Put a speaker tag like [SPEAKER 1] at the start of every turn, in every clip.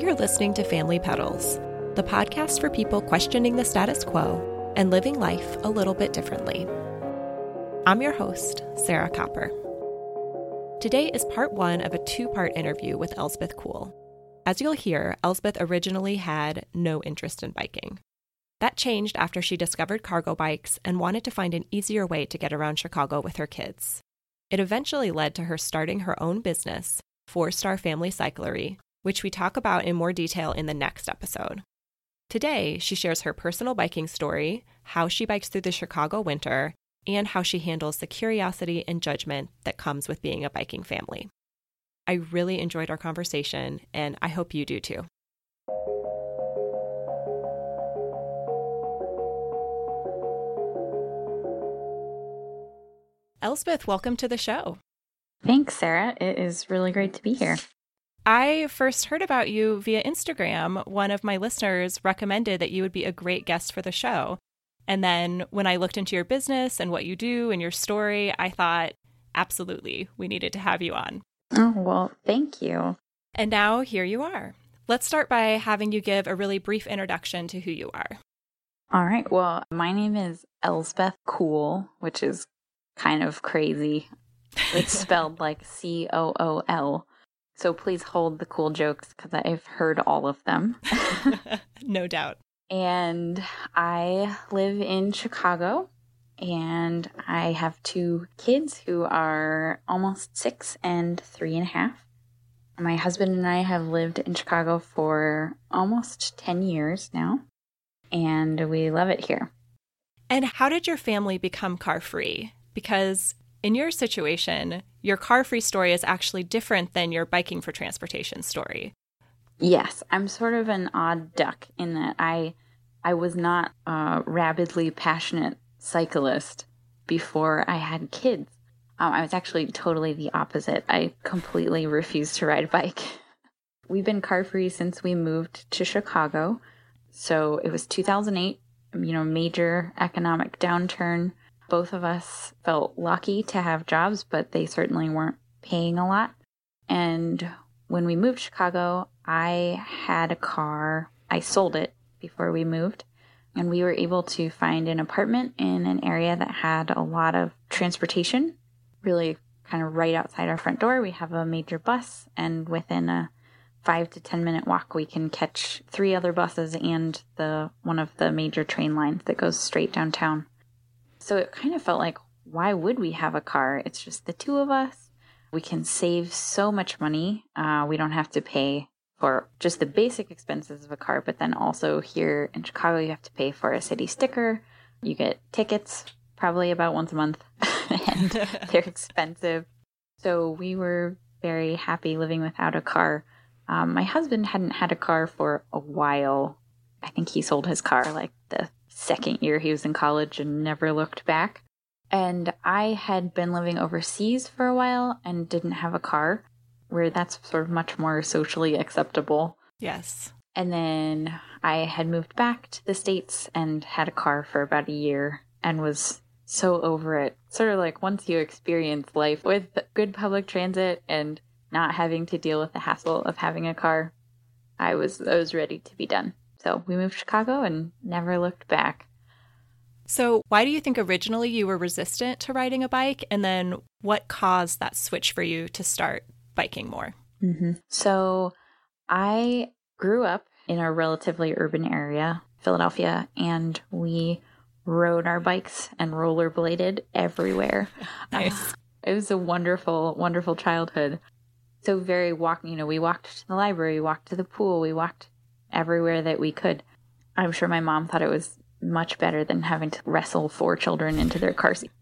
[SPEAKER 1] You're listening to Family Pedals, the podcast for people questioning the status quo and living life a little bit differently. I'm your host, Sarah Copper. Today is part one of a two part interview with Elsbeth Cool. As you'll hear, Elsbeth originally had no interest in biking. That changed after she discovered cargo bikes and wanted to find an easier way to get around Chicago with her kids. It eventually led to her starting her own business, Four Star Family Cyclery, which we talk about in more detail in the next episode. Today, she shares her personal biking story, how she bikes through the Chicago winter, and how she handles the curiosity and judgment that comes with being a biking family. I really enjoyed our conversation, and I hope you do too. Elsbeth, welcome to the show.
[SPEAKER 2] Thanks, Sarah. It is really great to be here.
[SPEAKER 1] I first heard about you via Instagram. One of my listeners recommended that you would be a great guest for the show. And then when I looked into your business and what you do and your story, I thought, absolutely, we needed to have you on.
[SPEAKER 2] Oh, well, thank you.
[SPEAKER 1] And now here you are. Let's start by having you give a really brief introduction to who you are.
[SPEAKER 2] All right. Well, my name is Elsbeth Cool, which is kind of crazy. It's spelled like C O O L. So please hold the cool jokes because I've heard all of them.
[SPEAKER 1] no doubt.
[SPEAKER 2] And I live in Chicago and I have two kids who are almost six and three and a half. My husband and I have lived in Chicago for almost 10 years now, and we love it here.
[SPEAKER 1] And how did your family become car free? Because in your situation, your car free story is actually different than your biking for transportation story.
[SPEAKER 2] Yes, I'm sort of an odd duck in that I I was not a rabidly passionate cyclist before I had kids. Um, I was actually totally the opposite. I completely refused to ride a bike. We've been car free since we moved to Chicago. So it was 2008, you know, major economic downturn both of us felt lucky to have jobs, but they certainly weren't paying a lot. And when we moved to Chicago, I had a car. I sold it before we moved. And we were able to find an apartment in an area that had a lot of transportation, really kind of right outside our front door. We have a major bus, and within a five to 10 minute walk, we can catch three other buses and the one of the major train lines that goes straight downtown. So it kind of felt like, why would we have a car? It's just the two of us. We can save so much money. Uh, we don't have to pay for just the basic expenses of a car, but then also here in Chicago, you have to pay for a city sticker. You get tickets probably about once a month, and they're expensive. So we were very happy living without a car. Um, my husband hadn't had a car for a while. I think he sold his car like the second year he was in college and never looked back. And I had been living overseas for a while and didn't have a car, where that's sort of much more socially acceptable.
[SPEAKER 1] Yes.
[SPEAKER 2] And then I had moved back to the States and had a car for about a year and was so over it. Sort of like once you experience life with good public transit and not having to deal with the hassle of having a car, I was I was ready to be done. So we moved to Chicago and never looked back.
[SPEAKER 1] So, why do you think originally you were resistant to riding a bike? And then what caused that switch for you to start biking more?
[SPEAKER 2] Mm-hmm. So, I grew up in a relatively urban area, Philadelphia, and we rode our bikes and rollerbladed everywhere.
[SPEAKER 1] nice.
[SPEAKER 2] Uh, it was a wonderful, wonderful childhood. So, very walk, you know, we walked to the library, we walked to the pool, we walked everywhere that we could. I'm sure my mom thought it was much better than having to wrestle four children into their car seats.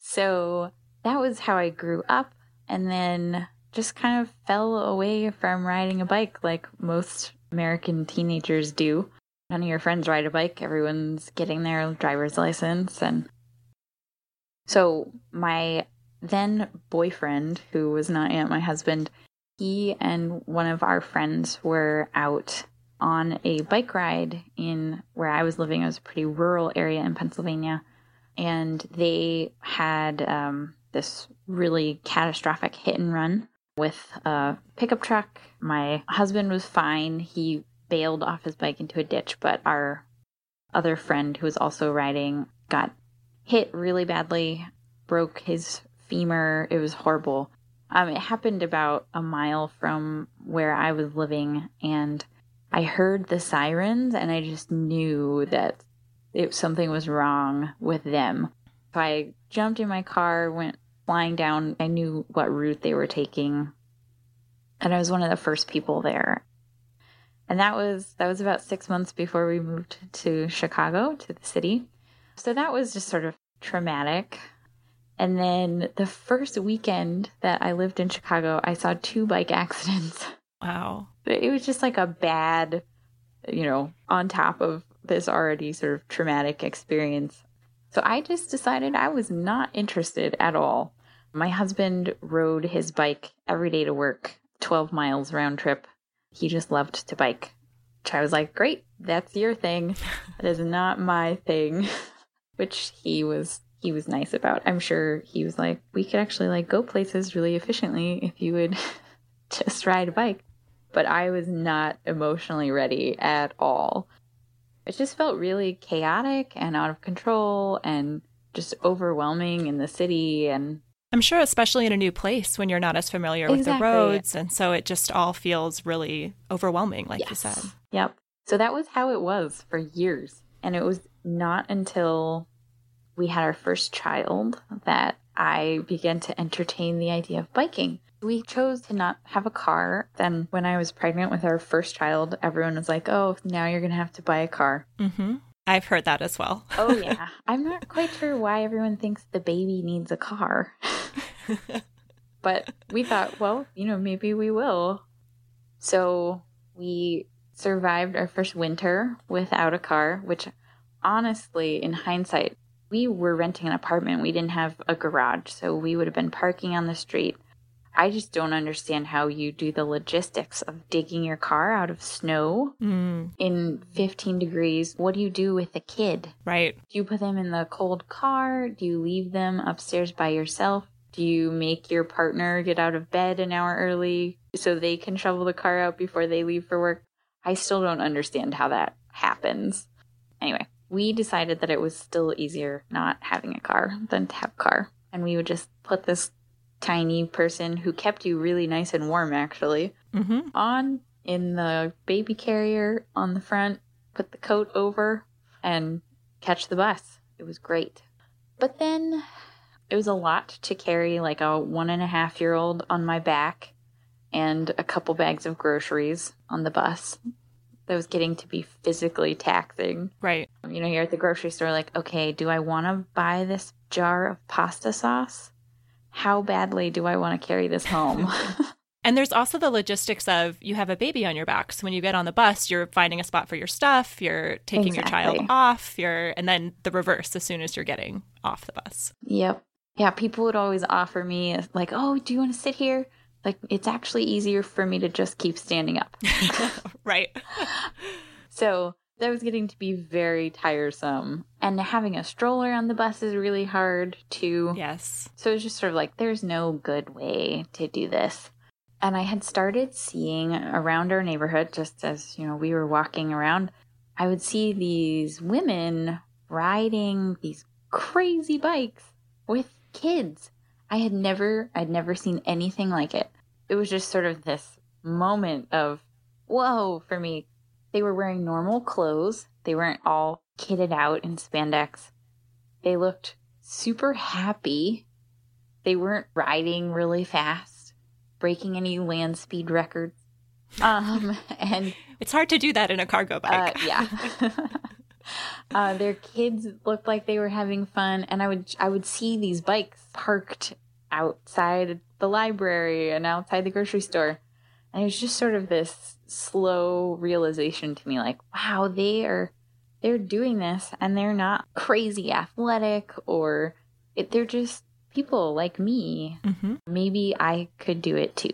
[SPEAKER 2] So that was how I grew up and then just kind of fell away from riding a bike like most American teenagers do. None of your friends ride a bike, everyone's getting their driver's license and so my then boyfriend, who was not yet my husband, he and one of our friends were out on a bike ride in where I was living. It was a pretty rural area in Pennsylvania. And they had um, this really catastrophic hit and run with a pickup truck. My husband was fine. He bailed off his bike into a ditch, but our other friend who was also riding got hit really badly, broke his femur. It was horrible. Um, it happened about a mile from where I was living, and I heard the sirens, and I just knew that it, something was wrong with them. So I jumped in my car, went flying down. I knew what route they were taking, and I was one of the first people there. And that was that was about six months before we moved to Chicago, to the city. So that was just sort of traumatic. And then the first weekend that I lived in Chicago, I saw two bike accidents.
[SPEAKER 1] Wow.
[SPEAKER 2] It was just like a bad, you know, on top of this already sort of traumatic experience. So I just decided I was not interested at all. My husband rode his bike every day to work, 12 miles round trip. He just loved to bike. Which I was like, great, that's your thing. That is not my thing. Which he was he was nice about. I'm sure he was like, we could actually like go places really efficiently if you would just ride a bike. But I was not emotionally ready at all. It just felt really chaotic and out of control and just overwhelming in the city and
[SPEAKER 1] I'm sure especially in a new place when you're not as familiar with
[SPEAKER 2] Exactly.
[SPEAKER 1] the roads and so it just all feels really overwhelming like you said.
[SPEAKER 2] Yep. So that was how it was for years. And it was not until we had our first child that I began to entertain the idea of biking. We chose to not have a car. Then, when I was pregnant with our first child, everyone was like, oh, now you're going to have to buy a car.
[SPEAKER 1] Mhm. I've heard that as well.
[SPEAKER 2] Oh, yeah. I'm not quite sure why everyone thinks the baby needs a car. but we thought, well, you know, maybe we will. So we survived our first winter without a car, which honestly, in hindsight, we were renting an apartment. We didn't have a garage, so we would have been parking on the street. I just don't understand how you do the logistics of digging your car out of snow
[SPEAKER 1] Mm,
[SPEAKER 2] in 15 degrees. What do you do with the kid?
[SPEAKER 1] right.
[SPEAKER 2] Do you put them in the cold car? Do you leave them upstairs by yourself? Do you make your partner get out of bed an hour early so they can shovel the car out before they leave for work? I still don't understand how that happens. Anyway, we decided that it was still easier not having a car than to have a car. And we would just put this tiny person who kept you really nice and warm, actually,
[SPEAKER 1] Mhm.
[SPEAKER 2] on in the baby carrier on the front, put the coat over, and catch the bus. It was great. But then it was a lot to carry like a one and a half year old on my back and a couple bags of groceries on the bus. That was getting to be physically taxing.
[SPEAKER 1] Right.
[SPEAKER 2] You know, you're at the grocery store, like, okay, do I want to buy this jar of pasta sauce? How badly do I want to carry this home?
[SPEAKER 1] And there's also the logistics of you have a baby on your back. So when you get on the bus, you're finding a spot for your stuff, you're taking your child off, you're and then the reverse as soon as you're getting off the bus.
[SPEAKER 2] Yep. Yeah, people would always offer me like, "Oh, do you want to sit here?" Like it's actually easier for me to just keep standing up.
[SPEAKER 1] right.
[SPEAKER 2] So, that was getting to be very tiresome. And having a stroller on the bus is really hard too.
[SPEAKER 1] Yes.
[SPEAKER 2] So, it was just sort of like there's no good way to do this. And I had started seeing around our neighborhood just as, you know, we were walking around, I would see these women riding these crazy bikes with kids. I had never I'd never seen anything like it. It was just sort of this moment of whoa for me. They were wearing normal clothes. They weren't all kitted out in spandex. They looked super happy. They weren't riding really fast, breaking any land speed records. Um and
[SPEAKER 1] It's hard to do that in a cargo
[SPEAKER 2] uh,
[SPEAKER 1] bike.
[SPEAKER 2] yeah. uh, their kids looked like they were having fun, and I would I would see these bikes parked outside the library and outside the grocery store, and it was just sort of this slow realization to me, like, wow, they are they're doing this, and they're not crazy athletic or it, they're just people like me
[SPEAKER 1] hmm
[SPEAKER 2] maybe I could do it too.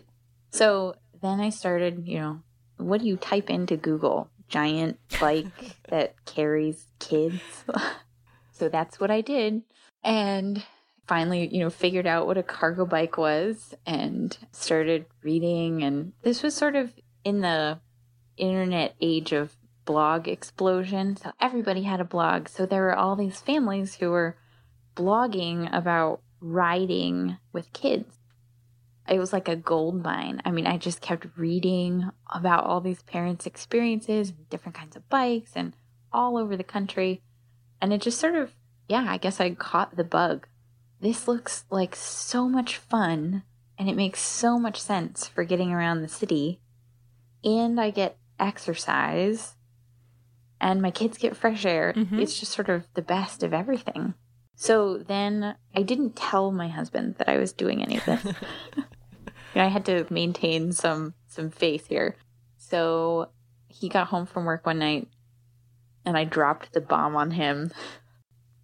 [SPEAKER 2] So then I started, you know, what do you type into Google? Giant bike that carries kids. so that's what I did. And finally, you know, figured out what a cargo bike was and started reading. And this was sort of in the internet age of blog explosion. So everybody had a blog. So there were all these families who were blogging about riding with kids. It was like a gold mine. I mean, I just kept reading about all these parents' experiences, different kinds of bikes, and all over the country. And it just sort of, yeah, I guess I caught the bug. This looks like so much fun, and it makes so much sense for getting around the city. And I get exercise, and my kids get fresh air.
[SPEAKER 1] Mhm.
[SPEAKER 2] It's just sort of the best of everything. So then I didn't tell my husband that I was doing any of this. You know, I had to maintain some some faith here. So he got home from work one night and I dropped the bomb on him.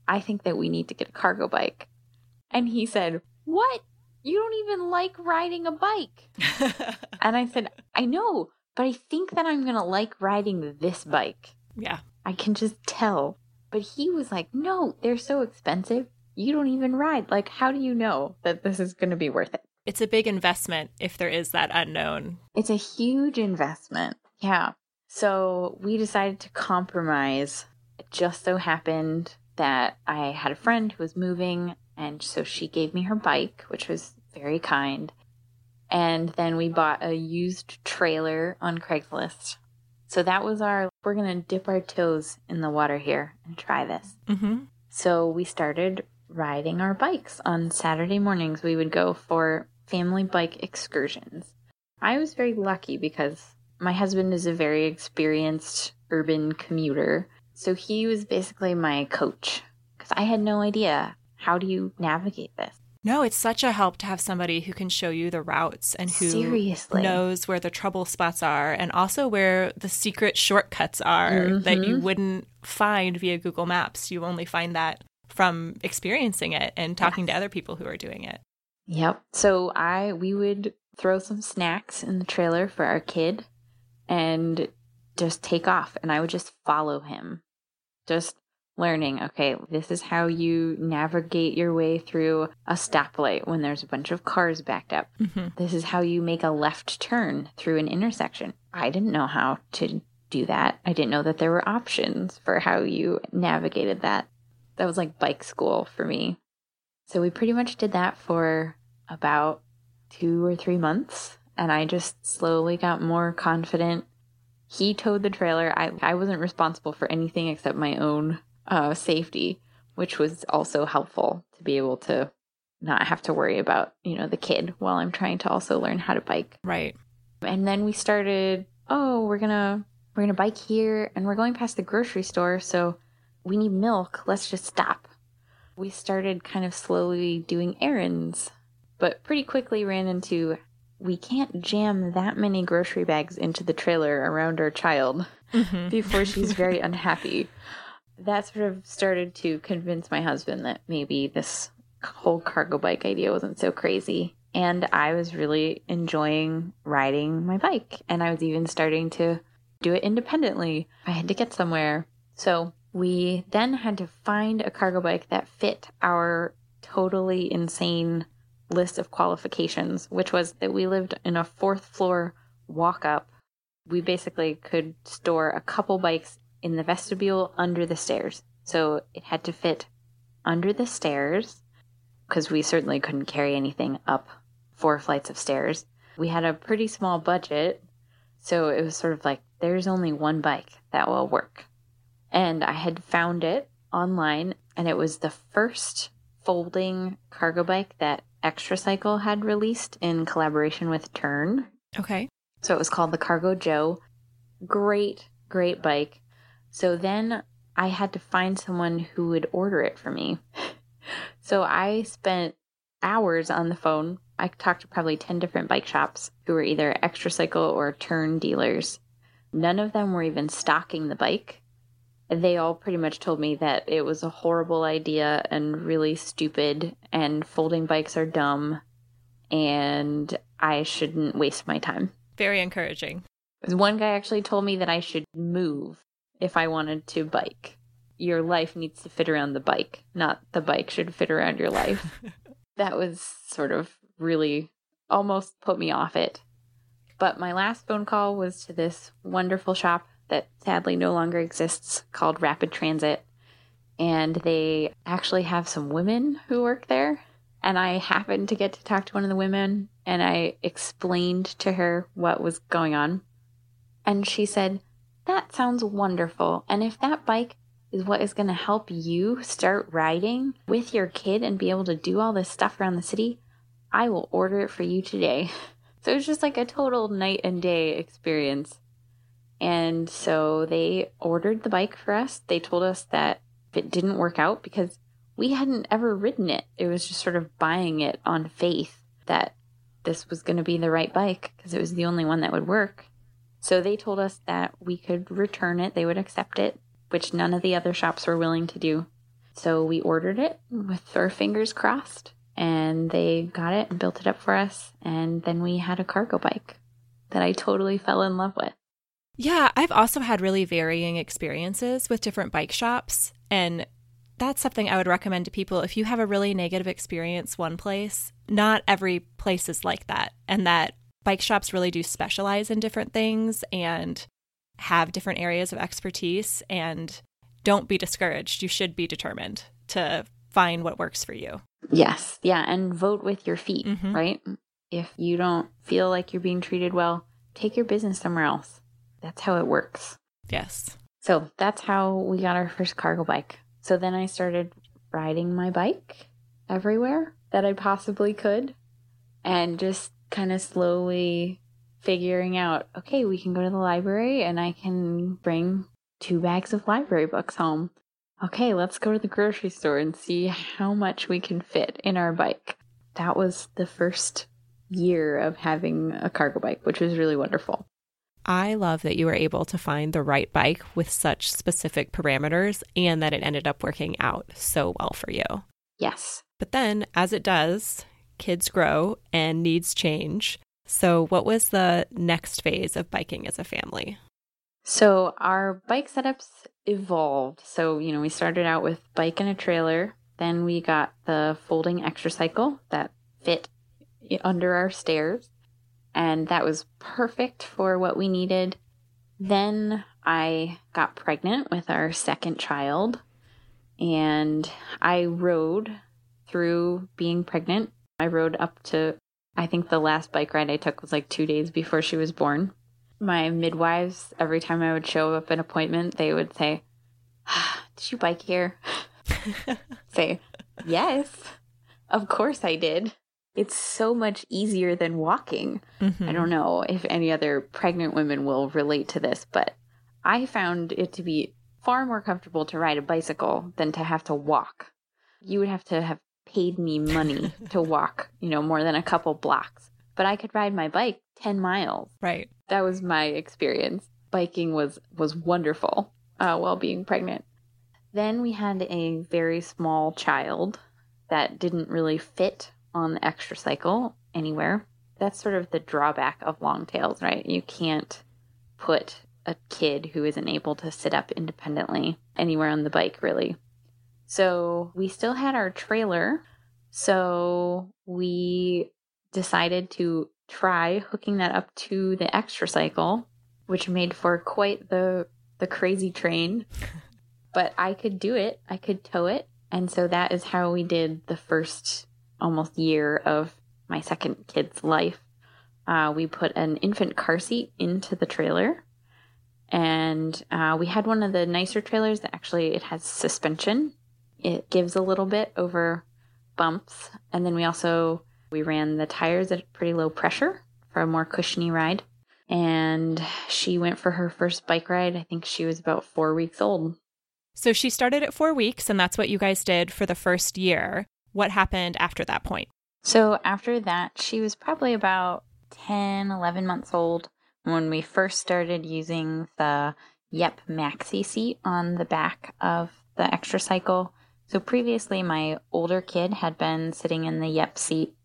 [SPEAKER 2] I think that we need to get a cargo bike. And he said, "What? You don't even like riding a bike." And I said, "I know, but I think that I'm going to like riding this bike."
[SPEAKER 1] yeah.
[SPEAKER 2] I can just tell. But he was like, no, they're so expensive. You don't even ride. Like, how do you know that this is going to be worth it?
[SPEAKER 1] It's a big investment if there is that unknown.
[SPEAKER 2] It's a huge investment. Yeah. So we decided to compromise. It just so happened that I had a friend who was moving, and so she gave me her bike, which was very kind. And then we bought a used trailer on Craigslist. So that was our, we're going to dip our toes in the water here and try this.
[SPEAKER 1] Mm-hmm.
[SPEAKER 2] So we started riding our bikes. On Saturday mornings, we would go for family bike excursions. I was very lucky because my husband is a very experienced urban commuter. So he was basically my coach because I had no idea how do you navigate this.
[SPEAKER 1] No, it's such a help to have somebody who can show you the routes and who
[SPEAKER 2] Seriously.
[SPEAKER 1] knows where the trouble spots are and also where the secret shortcuts are that you mm-hmm. wouldn't find via Google Maps. You only find that from experiencing it and talking to other people who are doing it.
[SPEAKER 2] Yep. So I we would throw some snacks in the trailer for our kid and just take off and I would just follow him. Just learning, okay, this is how you navigate your way through a stoplight when there's a bunch of cars backed up.
[SPEAKER 1] Mhm.
[SPEAKER 2] This is how you make a left turn through an intersection. I didn't know how to do that. I didn't know that there were options for how you navigated that. That was like bike school for me. So we pretty much did that for about two or three months. And I just slowly got more confident. He towed the trailer. I, I wasn't responsible for anything except my own uh, safety, which was also helpful to be able to not have to worry about, you know, the kid while I'm trying to also learn how to bike.
[SPEAKER 1] Right.
[SPEAKER 2] And then we started, oh, we're going to we're going to bike here and we're going past the grocery store, so we need milk. Let's just stop. We started kind of slowly doing errands, but pretty quickly ran into we can't jam that many grocery bags into the trailer around our child
[SPEAKER 1] Mhm.
[SPEAKER 2] before she's very unhappy. That sort of started to convince my husband that maybe this whole cargo bike idea wasn't so crazy. And I was really enjoying riding my bike. And I was even starting to do it independently. I had to get somewhere. So we then had to find a cargo bike that fit our totally insane list of qualifications, which was that we lived in a fourth floor walk up. We basically could store a couple bikes in the vestibule under the stairs. So it had to fit under the stairs because we certainly couldn't carry anything up four flights of stairs. We had a pretty small budget. So it was sort of like, there's only one bike that will work. And I had found it online, and it was the first folding cargo bike that Xtracycle had released in collaboration with Tern.
[SPEAKER 1] Okay.
[SPEAKER 2] So it was called the Cargo Joe. Great, great bike. So then I had to find someone who would order it for me. so I spent hours on the phone. I talked to probably 10 different bike shops who were either Xtracycle or Tern dealers. None of them were even stocking the bike. They all pretty much told me that it was a horrible idea and really stupid, and folding bikes are dumb, and I shouldn't waste my time.
[SPEAKER 1] Very encouraging.
[SPEAKER 2] One guy actually told me that I should move if I wanted to bike. your life needs to fit around the bike, not the bike should fit around your life. that was sort of really almost put me off it. But my last phone call was to this wonderful shop that sadly no longer exists called Rapid Transit. And they actually have some women who work there. And I happened to get to talk to one of the women and I explained to her what was going on. And she said, That sounds wonderful. And if that bike is what is going to help you start riding with your kid and be able to do all this stuff around the city, I will order it for you today. So it was just like a total night and day experience. And so they ordered the bike for us. They told us that it didn't work out, because we hadn't ever ridden it, it was just sort of buying it on faith that this was going to be the right bike because it was the only one that would work. So they told us that we could return it, they would accept it, which none of the other shops were willing to do. So we ordered it with our fingers crossed, and they got it and built it up for us. And then we had a cargo bike that I totally fell in love with.
[SPEAKER 1] Yeah, I've also had really varying experiences with different bike shops. And that's something I would recommend to people. If you have a really negative experience one place, not every place is like that. And that bike shops really do specialize in different things and have different areas of expertise. And don't be discouraged. You should be determined to find what works for you.
[SPEAKER 2] Yes. Yeah. And vote with your feet, mm-hmm. right? If you don't feel like you're being treated well, take your business somewhere else. That's how it works.
[SPEAKER 1] Yes.
[SPEAKER 2] So that's how we got our first cargo bike. So then I started riding my bike everywhere that I possibly could and just kind of slowly figuring out okay, we can go to the library and I can bring two bags of library books home. Okay, let's go to the grocery store and see how much we can fit in our bike. That was the first year of having a cargo bike, which was really wonderful.
[SPEAKER 1] I love that you were able to find the right bike with such specific parameters and that it ended up working out so well for you.
[SPEAKER 2] Yes.
[SPEAKER 1] But then, as it does, kids grow and needs change. So, what was the next phase of biking as a family?
[SPEAKER 2] So, our bike setups evolved. So, you know, we started out with bike and a trailer. Then we got the folding Xtracycle that fit under our stairs and that was perfect for what we needed. Then I got pregnant with our second child, and I rode through being pregnant. I rode up to, I think the last bike ride I took was like two days before she was born. My midwives, every time I would show up an appointment, they would say, ah, Did you bike here? say, Yes, of course I did it's so much easier than walking. Mm-hmm. I don't know if any other pregnant women will relate to this, but I found it to be far more comfortable to ride a bicycle than to have to walk. You would have to have paid me money to walk, you know, more than a couple blocks. But I could ride my bike 10 miles.
[SPEAKER 1] Right.
[SPEAKER 2] That was my experience. Biking was was wonderful uh, while being pregnant. Then we had a very small child that didn't really fit on the Xtracycle anywhere. That's sort of the drawback of long tails, right? You can't put a kid who isn't able to sit up independently anywhere on the bike, really. So we still had our trailer. So we decided to try hooking that up to the Xtracycle, which made for quite the the crazy train. but I could do it. I could tow it. And so that is how we did the first almost year of my second kid's life, uh, we put an infant car seat into the trailer. And uh, we had one of the nicer trailers that actually it has suspension. It gives a little bit over bumps. And then we also we ran the tires at pretty low pressure for a more cushiony ride. And she went for her first bike ride. I think she was about four weeks old.
[SPEAKER 1] So she started at four weeks, and that's what you guys did for the first year. What happened after that point?
[SPEAKER 2] So, after that, she was probably about 10, 11 months old when we first started using the Yepp Maxi seat on the back of the Xtracycle. So, previously, my older kid had been sitting in the Yepp seat.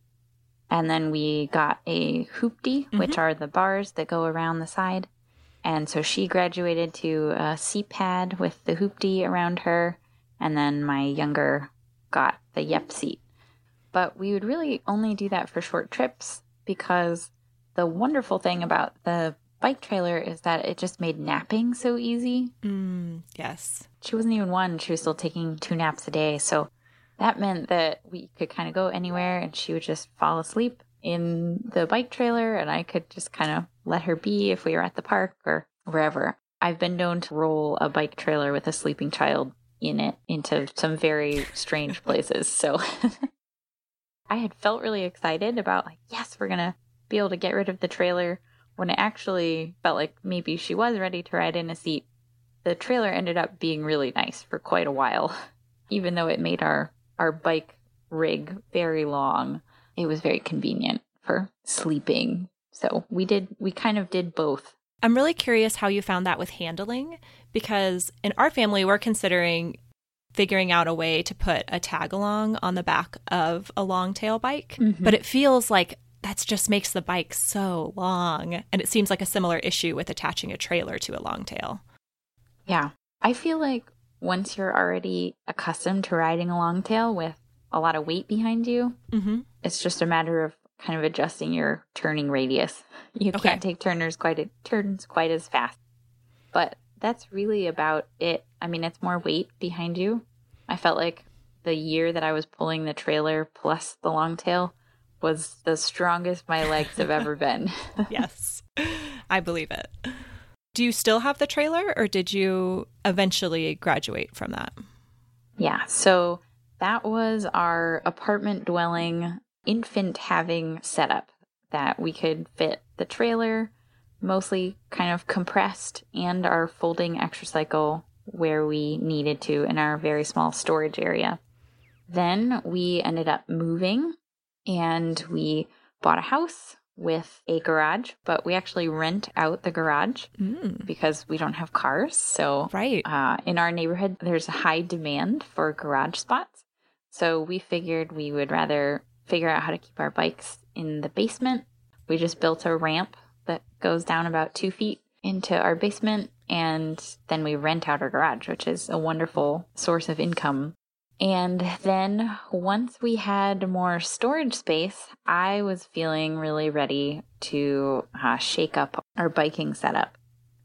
[SPEAKER 2] And then we got a Hooptie, mm-hmm. which are the bars that go around the side. And so she graduated to a seat pad with the Hooptie around her. And then my younger got the Yepp seat. But we would really only do that for short trips because the wonderful thing about the bike trailer is that it just made napping so easy.
[SPEAKER 1] Mm, yes.
[SPEAKER 2] She wasn't even one, she was still taking two naps a day. So that meant that we could kind of go anywhere and she would just fall asleep in the bike trailer and I could just kind of let her be if we were at the park or wherever. I've been known to roll a bike trailer with a sleeping child in it into some very strange places. So I had felt really excited about like, yes, we're going to be able to get rid of the trailer when it actually felt like maybe she was ready to ride in a seat. The trailer ended up being really nice for quite a while, even though it made our our bike rig very long. It was very convenient for sleeping. So we did we kind of did both.
[SPEAKER 1] I'm really curious how you found that with handling because in our family we're considering figuring out a way to put a tag along on the back of a long tail bike, mm-hmm. but it feels like that just makes the bike so long. And it seems like a similar issue with attaching a trailer to a long tail.
[SPEAKER 2] Yeah. I feel like once you're already accustomed to riding a long tail with a lot of weight behind you, mm-hmm. it's just a matter of kind of adjusting your turning radius. You okay. can't take turners quite a, turns quite as fast. But that's really about it. I mean, it's more weight behind you. I felt like the year that I was pulling the trailer plus the long tail, was the strongest my legs have ever been.
[SPEAKER 1] yes, I believe it. Do you still have the trailer or did you eventually graduate from that?
[SPEAKER 2] Yeah, so that was our apartment dwelling infant having setup that we could fit the trailer, mostly kind of compressed, and our folding Xtracycle where we needed to in our very small storage area. Then we ended up moving and we bought a house with a garage, but we actually rent out the garage mm. because we don't have cars. So,
[SPEAKER 1] right.
[SPEAKER 2] Uh, in our neighborhood, there's a high demand for garage spots. So, we figured we would rather figure out how to keep our bikes in the basement. We just built a ramp that goes down about two feet into our basement, and then we rent out our garage, which is a wonderful source of income and then once we had more storage space, I was feeling really ready to uh, shake up our biking setup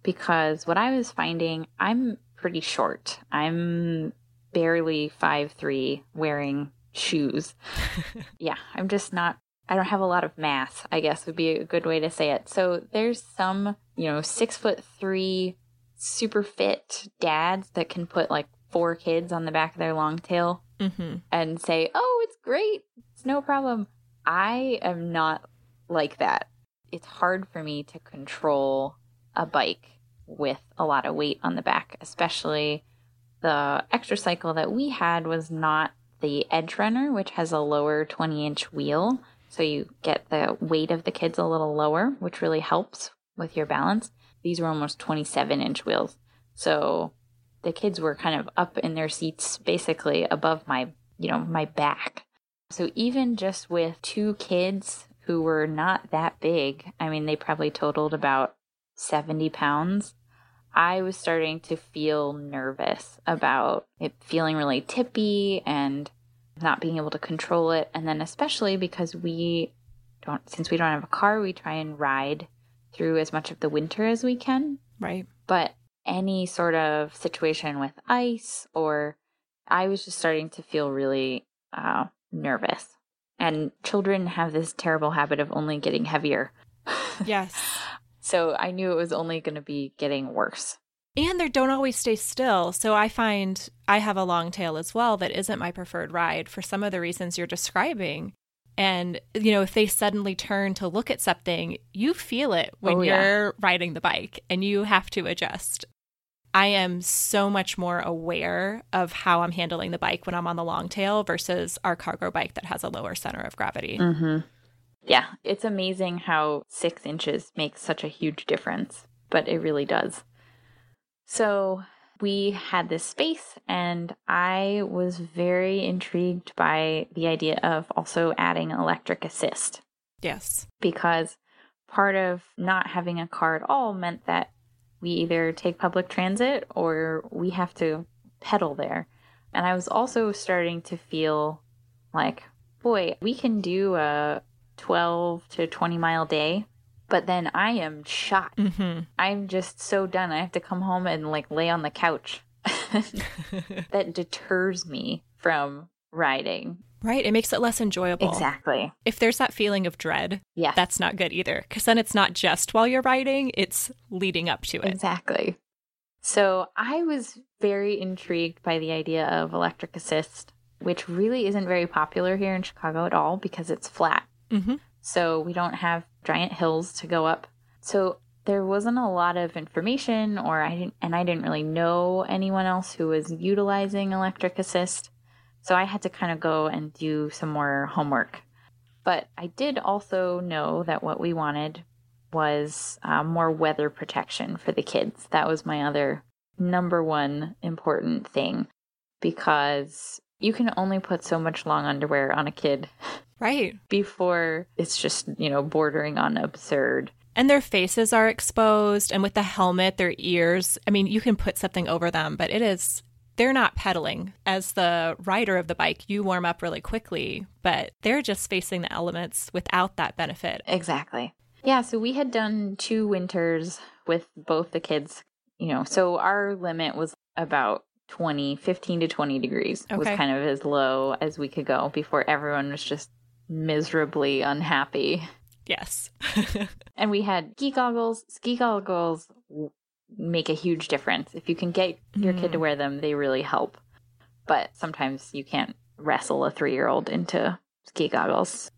[SPEAKER 2] because what I was finding, I'm pretty short. I'm barely five three wearing shoes. yeah, I'm just not I don't have a lot of mass, I guess would be a good way to say it. So there's some, you know, six foot three super fit dads that can put like four kids on the back of their long tail mm-hmm. and say, oh, it's great. It's no problem. I am not like that. It's hard for me to control a bike with a lot of weight on the back, especially the Xtracycle that we had was not the EdgeRunner, which has a lower 20 inch wheel. So you get the weight of the kids a little lower, which really helps with your balance. These were almost 27 inch wheels. So the kids were kind of up in their seats basically above my you know my back. So even just with two kids who were not that big i mean they probably totaled about 70 pounds i was starting to feel nervous about it feeling really tippy and not being able to control it. And then especially because we don't since we don't have a car we try and ride through as much of the winter as we can.
[SPEAKER 1] Right.
[SPEAKER 2] But any sort of situation with ice or I was just starting to feel really uh, nervous. And children have this terrible habit of only getting heavier.
[SPEAKER 1] Yes.
[SPEAKER 2] so I knew it was only going to be getting worse.
[SPEAKER 1] And they don't always stay still. So I find I have a long tail as well that isn't my preferred ride for some of the reasons you're describing. And, you know, if they suddenly turn to look at something, you feel it when oh, yeah. you're riding the bike and you have to adjust. I am so much more aware of how I'm handling the bike when I'm on the long tail versus our cargo bike that has a lower center of gravity.
[SPEAKER 2] Mm-hmm. Yeah, it's amazing how six inches makes such a huge difference, but it really does. So we had this space, and I was very intrigued by the idea of also adding electric assist.
[SPEAKER 1] Yes.
[SPEAKER 2] Because part of not having a car at all meant that We either take public transit or we have to pedal there. And I was also starting to feel like, boy, we can do a 12 to 20 mile day, but then I am shot.
[SPEAKER 1] Mm-hmm.
[SPEAKER 2] I'm just so done. I have to come home and like lay on the couch. that deters me from riding.
[SPEAKER 1] Right. It makes it less enjoyable.
[SPEAKER 2] Exactly.
[SPEAKER 1] If there's that feeling of dread,
[SPEAKER 2] Yeah.
[SPEAKER 1] that's not good either. Because then it's not just while you're riding, it's leading up to it.
[SPEAKER 2] Exactly. So I was very intrigued by the idea of electric assist, which really isn't very popular here in Chicago at all because it's flat.
[SPEAKER 1] Mm-hmm.
[SPEAKER 2] So we don't have giant hills to go up. So there wasn't a lot of information or I didn't and I didn't really know anyone else who was utilizing electric assist. So I had to kind of go and do some more homework. But I did also know that what we wanted was uh, more weather protection for the kids. That was my other number one important thing because you can only put so much long underwear on a kid
[SPEAKER 1] Right.
[SPEAKER 2] before it's just, you know, bordering on absurd.
[SPEAKER 1] And their faces are exposed, and with the helmet, their ears. I mean, you can put something over them, but it is, they're not pedaling. As the rider of the bike, you warm up really quickly, but they're just facing the elements without that benefit.
[SPEAKER 2] Exactly. Yeah, so we had done two winters with both the kids, you know, so our limit was about 20, 15 to 20 degrees was kind of as low as we could go before everyone was just miserably unhappy.
[SPEAKER 1] Yes.
[SPEAKER 2] And we had ski goggles. Ski goggles make a huge difference. If you can get your kid to
[SPEAKER 1] Mm.
[SPEAKER 2] wear them, they really help. But sometimes you can't wrestle a three year old into ski goggles.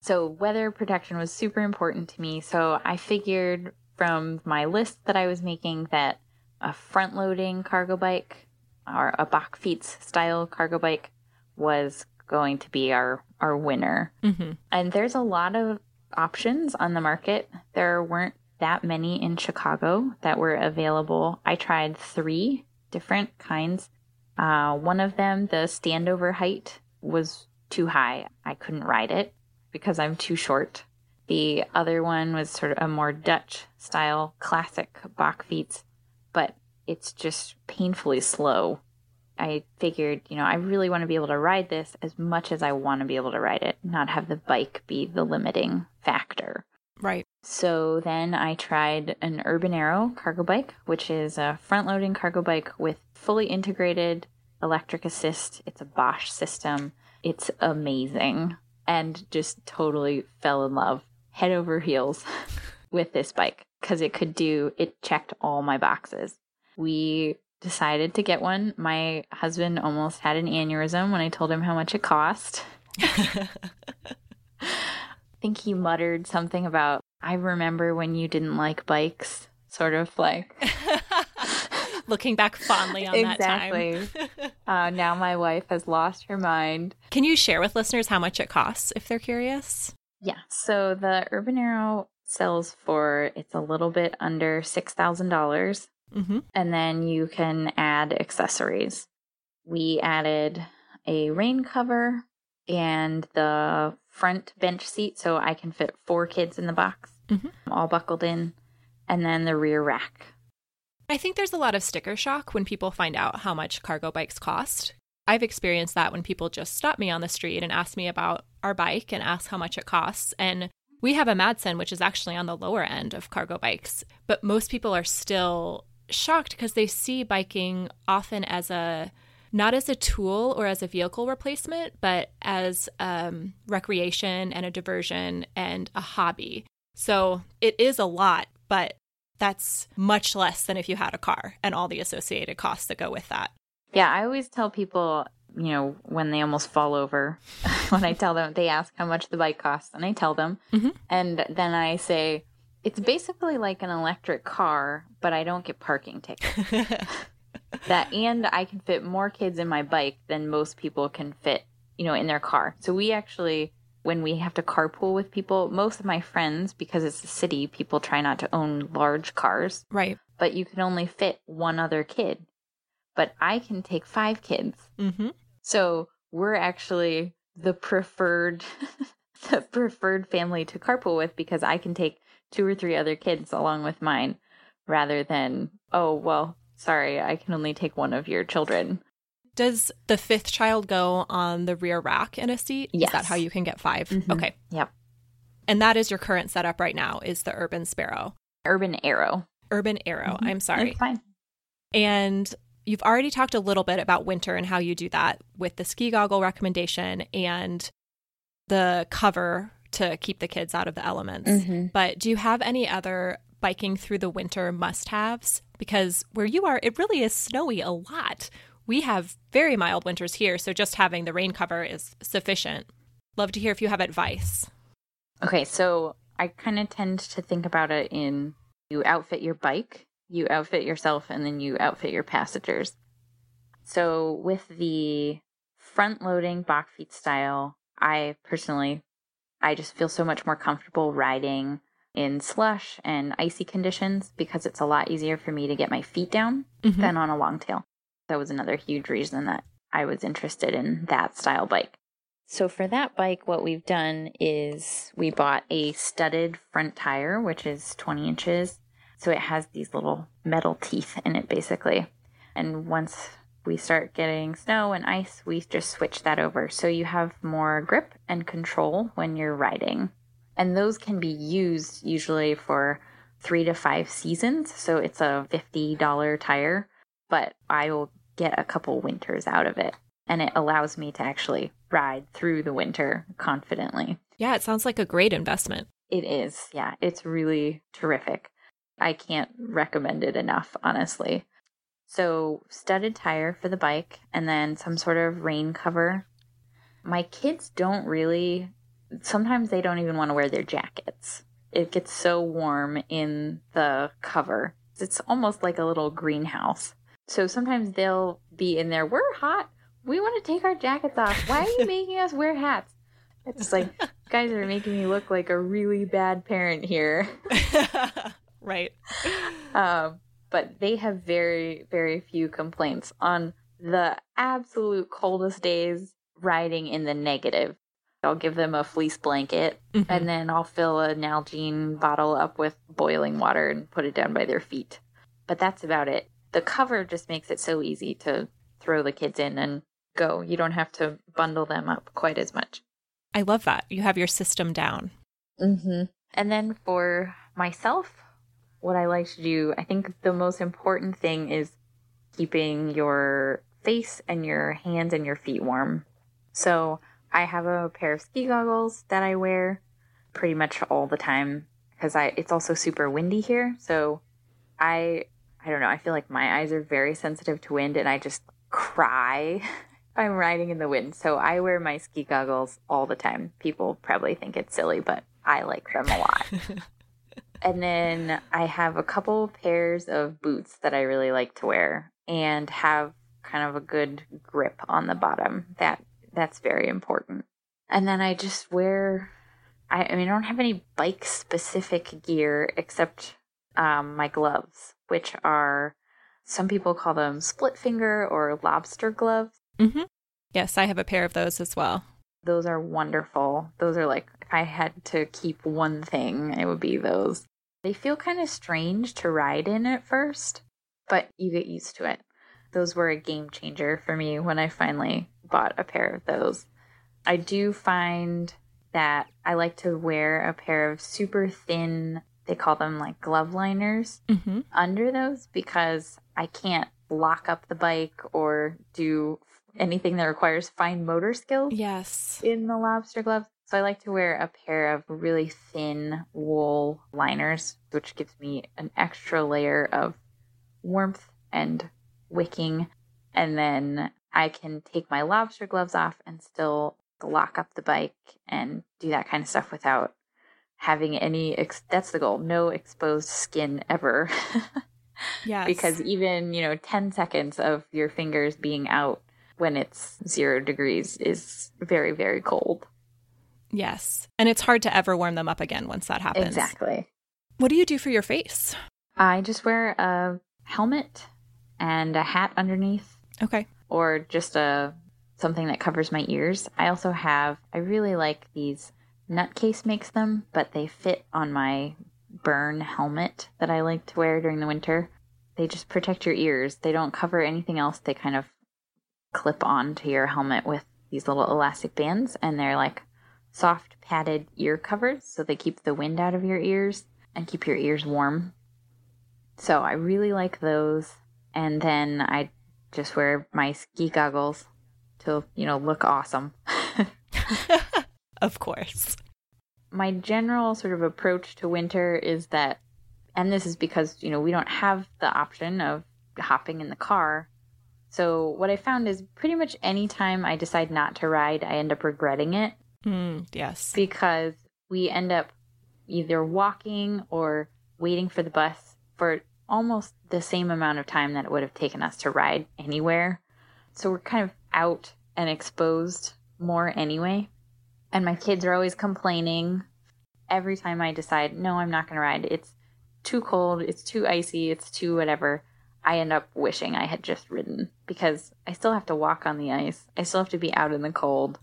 [SPEAKER 2] So, weather protection was super important to me. So, I figured from my list that I was making that a front loading cargo bike or a bakfiets style cargo bike was going to be our, our winner.
[SPEAKER 1] hmm
[SPEAKER 2] And there's a lot of options on the market. There weren't that many in Chicago that were available. I tried three different kinds. Uh, one of them, the standover height, was too high. I couldn't ride it because I'm too short. The other one was sort of a more Dutch style, classic Bach feet, but it's just painfully slow. I figured, you know, I really want to be able to ride this as much as I want to be able to ride it, not have the bike be the limiting factor.
[SPEAKER 1] Right.
[SPEAKER 2] So then I tried an Urban Arrow cargo bike, which is a front loading cargo bike with fully integrated electric assist. It's a Bosch system. It's amazing and just totally fell in love head over heels with this bike because it could do, it checked all my boxes. We decided to get one. My husband almost had an aneurysm when I told him how much it cost. I think he muttered something about, I remember when you didn't like bikes, sort of like.
[SPEAKER 1] Looking back fondly on that time.
[SPEAKER 2] uh, now my wife has lost her mind.
[SPEAKER 1] Can you share with listeners how much it costs if they're curious?
[SPEAKER 2] Yeah. So the Urban Arrow sells for, it's a little bit under $6,000.
[SPEAKER 1] Mm-hmm.
[SPEAKER 2] and then you can add accessories. We added a rain cover and the front bench seat so I can fit four kids in the box,
[SPEAKER 1] Mhm.
[SPEAKER 2] all buckled in, and then the rear rack.
[SPEAKER 1] I think there's a lot of sticker shock when people find out how much cargo bikes cost. I've experienced that when people just stop me on the street and ask me about our bike and ask how much it costs. And we have a Madsen, which is actually on the lower end of cargo bikes, but most people are still shocked because they see biking often as a not as a tool or as a vehicle replacement, but as um, recreation and a diversion and a hobby. So it is a lot, but that's much less than if you had a car and all the associated costs that go with that.
[SPEAKER 2] Yeah, I always tell people, you know, when they almost fall over, when I tell them, they ask how much the bike costs, and I tell them.
[SPEAKER 1] Mhm.
[SPEAKER 2] And then I say, it's basically like an electric car, but I don't get parking tickets. that and I can fit more kids in my bike than most people can fit, you know, in their car. So we actually when we have to carpool with people, most of my friends because it's a city, people try not to own large cars,
[SPEAKER 1] right.
[SPEAKER 2] but you can only fit one other kid. But I can take 5 kids.
[SPEAKER 1] Mm-hmm.
[SPEAKER 2] So we're actually the preferred the preferred family to carpool with because I can take two or three other kids along with mine rather than, oh, well, sorry, I can only take one of your children.
[SPEAKER 1] Does the fifth child go on the rear rack in a seat?
[SPEAKER 2] Yes.
[SPEAKER 1] Is that how you can get 5
[SPEAKER 2] Mhm.
[SPEAKER 1] Okay.
[SPEAKER 2] Yep.
[SPEAKER 1] And that is your current setup right now is the Urban Sparrow.
[SPEAKER 2] Urban Arrow.
[SPEAKER 1] Urban Arrow.
[SPEAKER 2] Mhm.
[SPEAKER 1] I'm sorry.
[SPEAKER 2] It's fine.
[SPEAKER 1] And you've already talked a little bit about winter and how you do that with the ski goggle recommendation and the cover to keep the kids out of the elements.
[SPEAKER 2] Mhm.
[SPEAKER 1] But do you have any other biking through the winter must haves? Because where you are, it really is snowy a lot. We have very mild winters here, so just having the rain cover is sufficient. Love to hear if you have advice.
[SPEAKER 2] Okay, so I kind of tend to think about it in you outfit your bike, you outfit yourself, and then you outfit your passengers. So with the front loading bakfiets style, I personally, I just feel so much more comfortable riding in slush and icy conditions because it's a lot easier for me to get my feet down
[SPEAKER 1] Mhm.
[SPEAKER 2] than on a long tail. That was another huge reason that I was interested in that style bike. So for that bike, what we've done is we bought a studded front tire, which is 20 inches. So it has these little metal teeth in it, basically. And once we start getting snow and ice, we just switch that over. So you have more grip and control when you're riding. And those can be used usually for three to five seasons. So it's a $50 tire, but I will get a couple winters out of it. And it allows me to actually ride through the winter confidently.
[SPEAKER 1] Yeah, it sounds like a great investment.
[SPEAKER 2] It is. Yeah, it's really terrific. I can't recommend it enough, honestly. So, studded tire for the bike and then some sort of rain cover. My kids don't really, sometimes they don't even want to wear their jackets. It gets so warm in the cover. It's almost like a little greenhouse. So sometimes they'll be in there, we're hot. We want to take our jackets off. Why are you making us wear hats? It's like, guys are making me look like a really bad parent here.
[SPEAKER 1] right.
[SPEAKER 2] Um, but they have very, very few complaints on the absolute coldest days riding in the negative. I'll give them a fleece blanket
[SPEAKER 1] Mhm.
[SPEAKER 2] and then I'll fill a Nalgene bottle up with boiling water and put it down by their feet. But that's about it. The cover just makes it so easy to throw the kids in and go. You don't have to bundle them up quite as much.
[SPEAKER 1] I love that. You have your system down.
[SPEAKER 2] Mm-hmm. And then for myself, what I like to do, I think the most important thing is keeping your face and your hands and your feet warm. So I have a pair of ski goggles that I wear pretty much all the time because I it's also super windy here. So I I don't know, I feel like my eyes are very sensitive to wind and I just cry if I'm riding in the wind. So I wear my ski goggles all the time. People probably think it's silly, but I like them a lot. and then I have a couple pairs of boots that I really like to wear and have kind of a good grip on the bottom. That that's very important. And then I just wear I, I mean I don't have any bike specific gear except um, my gloves, which are some people call them split finger or lobster gloves.
[SPEAKER 1] hmm Yes, I have a pair of those as well.
[SPEAKER 2] Those are wonderful. Those are like, if I had to keep one thing, it would be those. They feel kind of strange to ride in at first, but you get used to it. Those were a game changer for me when I finally bought a pair of those. I do find that I like to wear a pair of super thin, they call them like glove liners
[SPEAKER 1] hmm
[SPEAKER 2] under those because I can't lock up the bike or do anything that requires fine motor skills
[SPEAKER 1] Yes.
[SPEAKER 2] in the lobster gloves. So I like to wear a pair of really thin wool liners, which gives me an extra layer of warmth and wicking. And then I can take my lobster gloves off and still lock up the bike and do that kind of stuff without having any ex- that's the goal no exposed skin ever
[SPEAKER 1] Yes.
[SPEAKER 2] because even you know 10 seconds of your fingers being out when it's zero degrees is very very cold
[SPEAKER 1] yes. And it's hard to ever warm them up again once that happens.
[SPEAKER 2] exactly
[SPEAKER 1] What do you do for your face?
[SPEAKER 2] i just wear a helmet and a hat underneath
[SPEAKER 1] Okay.
[SPEAKER 2] or just a something that covers my ears i also have i really like these Nutcase makes them but they fit on my Bern helmet that I like to wear during the winter. They just protect your ears. They don't cover anything else. They kind of clip onto your helmet with these little elastic bands, and they're like soft padded ear covers, so they keep the wind out of your ears and keep your ears warm. So I really like those. And then I just wear my ski goggles to, you know, look awesome.
[SPEAKER 1] of course.
[SPEAKER 2] My general sort of approach to winter is that, and this is because, you know, we don't have the option of hopping in the car. So what I found is pretty much anytime I decide not to ride, I end up regretting it.
[SPEAKER 1] Mm, yes.
[SPEAKER 2] Because we end up either walking or waiting for the bus for almost the same amount of time that it would have taken us to ride anywhere. So we're kind of out and exposed more anyway. And my kids are always complaining every time I decide, no, I'm not going to ride. It's too cold, it's too icy, it's too whatever. I end up wishing I had just ridden because I still have to walk on the ice. I still have to be out in the cold.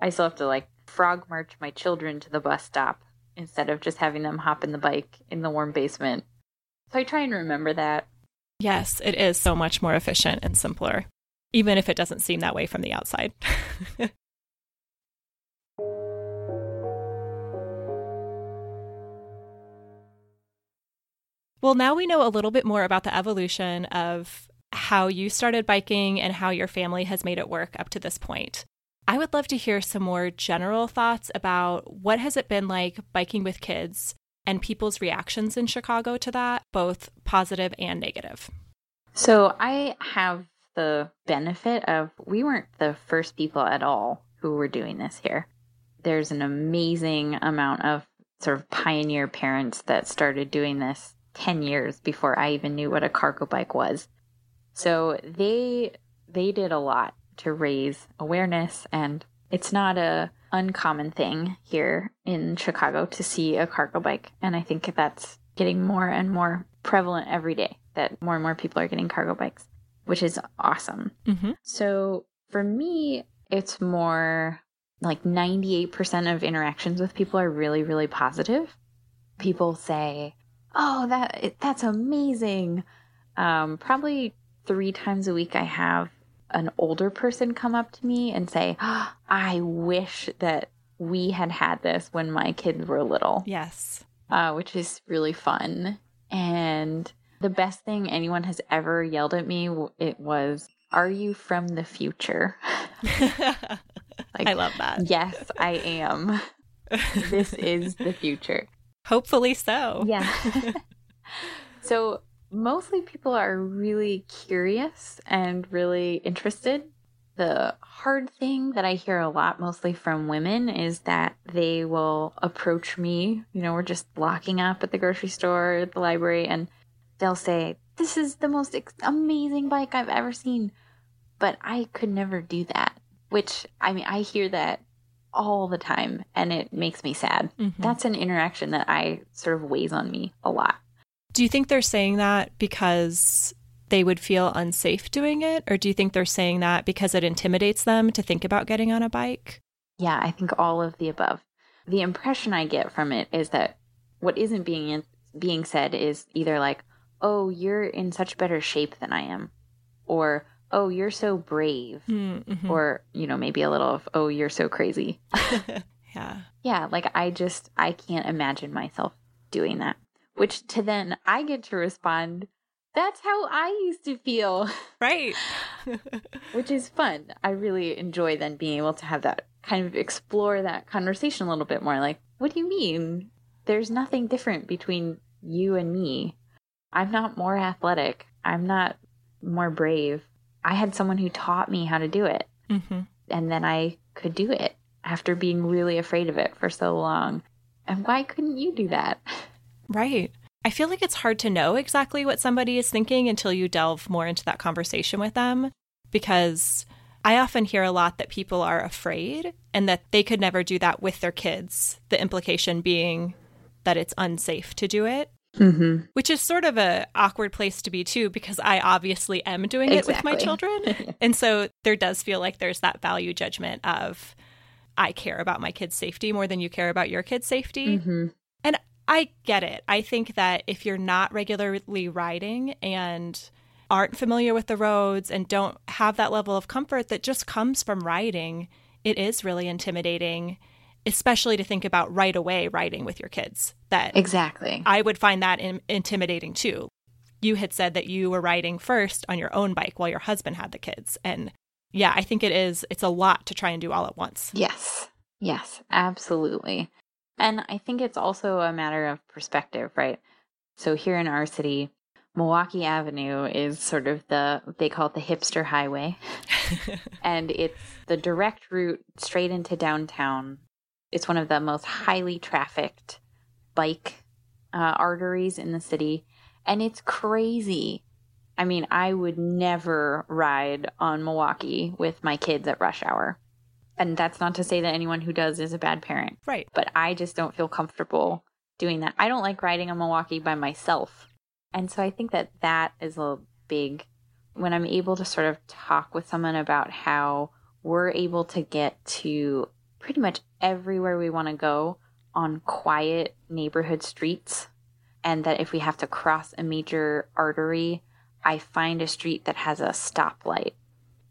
[SPEAKER 2] I still have to like frog march my children to the bus stop instead of just having them hop in the bike in the warm basement. So I try and remember that.
[SPEAKER 1] Yes, it is so much more efficient and simpler, even if it doesn't seem that way from the outside. well, now we know a little bit more about the evolution of how you started biking and how your family has made it work up to this point. I would love to hear some more general thoughts about what has it been like biking with kids and people's reactions in Chicago to that, both positive and negative.
[SPEAKER 2] So I have the benefit of we weren't the first people at all who were doing this here. There's an amazing amount of sort of pioneer parents that started doing this 10 years before I even knew what a cargo bike was. So they they did a lot to raise awareness and it's not a uncommon thing here in Chicago to see a cargo bike and I think that's getting more and more prevalent every day that more and more people are getting cargo bikes which is awesome.
[SPEAKER 1] Mm-hmm.
[SPEAKER 2] So for me it's more like 98% of interactions with people are really really positive. People say, "Oh, that that's amazing." Um, probably 3 times a week I have an older person come up to me and say, oh, I wish that we had had this when my kids were little.
[SPEAKER 1] Yes.
[SPEAKER 2] Uh, which is really fun. And the best thing anyone has ever yelled at me it was, "Are you from the future?"
[SPEAKER 1] like, I love that.
[SPEAKER 2] Yes, I am. this is the future.
[SPEAKER 1] Hopefully so.
[SPEAKER 2] Yeah. so mostly people are really curious and really interested. The hard thing that I hear a lot, mostly from women, is that they will approach me. You know, we're just locking up at the grocery store, at the library, and they'll say, This is the most ex- amazing bike I've ever seen. But I could never do that. Which, I mean, I hear that all the time and it makes me sad. Mm-hmm. That's an interaction that I sort of weighs on me a lot.
[SPEAKER 1] Do you think they're saying that because they would feel unsafe doing it? Or do you think they're saying that because it intimidates them to think about getting on a bike?
[SPEAKER 2] Yeah, I think all of the above. The impression I get from it is that what isn't being being said is either like, "Oh, you're in such better shape than I am," or "Oh, you're so brave,"
[SPEAKER 1] mm-hmm.
[SPEAKER 2] or you know, maybe a little of "Oh, you're so crazy."
[SPEAKER 1] yeah,
[SPEAKER 2] yeah. Like I just I can't imagine myself doing that which to then I get to respond, that's how I used to feel.
[SPEAKER 1] Right.
[SPEAKER 2] which is fun. I really enjoy then being able to have that kind of explore that conversation a little bit more. Like, what do you mean? There's nothing different between you and me. I'm not more athletic. I'm not more brave. I had someone who taught me how to do it.
[SPEAKER 1] Mm-hmm.
[SPEAKER 2] And then I could do it after being really afraid of it for so long. And why couldn't you do that?
[SPEAKER 1] Right. I feel like it's hard to know exactly what somebody is thinking until you delve more into that conversation with them because I often hear a lot that people are afraid and that they could never do that with their kids. The implication being that it's unsafe to do it.
[SPEAKER 2] Mm-hmm.
[SPEAKER 1] Which is sort of a awkward place to be too, because I obviously am doing exactly. it with my children, and so there does feel like there's that value judgment of I care about my kids' safety more than you care about your kids' safety.
[SPEAKER 2] Mm-hmm.
[SPEAKER 1] And I get it. I think that if you're not regularly riding and aren't familiar with the roads and don't have that level of comfort that just comes from riding, it is really intimidating, especially to think about right away riding with your kids. That
[SPEAKER 2] Exactly.
[SPEAKER 1] I would find that in- intimidating too. You had said that you were riding first on your own bike while your husband had the kids. And yeah, I think it is, it's a lot to try and do all at once.
[SPEAKER 2] Yes. Yes, absolutely. And I think it's also a matter of perspective, right? So here in our city, Milwaukee Avenue is sort of the, they call it the hipster highway. and it's the direct route straight into downtown. It's one of the most highly trafficked bike uh, arteries in the city. And it's crazy. I mean, I would never ride on Milwaukee with my kids at rush hour. And that's not to say that anyone who does is a bad parent,
[SPEAKER 1] right.
[SPEAKER 2] but I just don't feel comfortable doing that. I don't like riding on Milwaukee by myself. And so I think that that is a big when I'm able to sort of talk with someone about how we're able to get to pretty much everywhere we want to go on quiet neighborhood streets and that if we have to cross a major artery, I find a street that has a stoplight.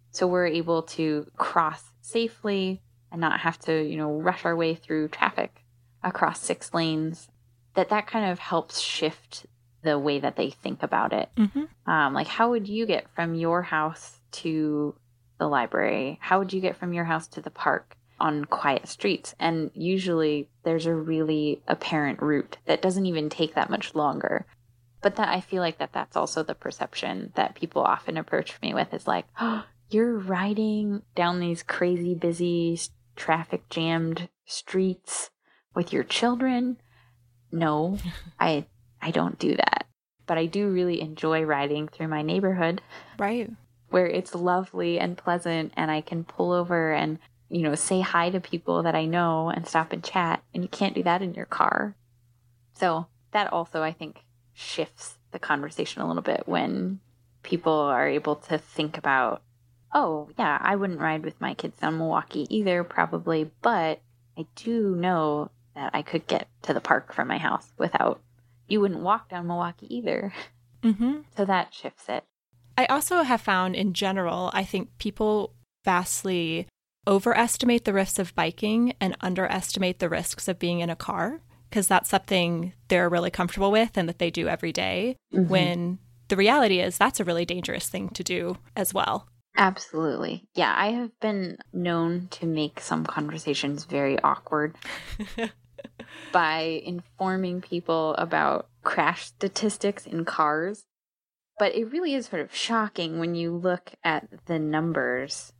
[SPEAKER 2] So we're able to cross safely and not have to, you know, rush our way through traffic across six lanes. That that kind of helps shift the way that they think about it.
[SPEAKER 1] Mm-hmm.
[SPEAKER 2] Um, like, how would you get from your house to the library? How would you get from your house to the park on quiet streets? And usually there's a really apparent route that doesn't even take that much longer. But that I feel like that that's also the perception that people often approach me with is like, oh, you're riding down these crazy busy traffic jammed streets with your children. No, I I don't do that. But I do really enjoy riding through my neighborhood
[SPEAKER 1] Right.
[SPEAKER 2] where it's lovely and pleasant and I can pull over and, you know, say hi to people that I know and stop and chat. And you can't do that in your car. So that also, I think, shifts the conversation a little bit when people are able to think about, oh, yeah, I wouldn't ride with my kids down Milwaukee either, probably, but I do know that I could get to the park from my house without, you wouldn't walk down Milwaukee either.
[SPEAKER 1] Mm-hmm.
[SPEAKER 2] So that shifts it.
[SPEAKER 1] I also have found in general, I think people vastly overestimate the risks of biking and underestimate the risks of being in a car because that's something they're really comfortable with and that they do every day,
[SPEAKER 2] Mhm.
[SPEAKER 1] when the reality is that's a really dangerous thing to do as well.
[SPEAKER 2] Absolutely. Yeah, I have been known to make some conversations very awkward by informing people about crash statistics in cars. But it really is sort of shocking when you look at the numbers.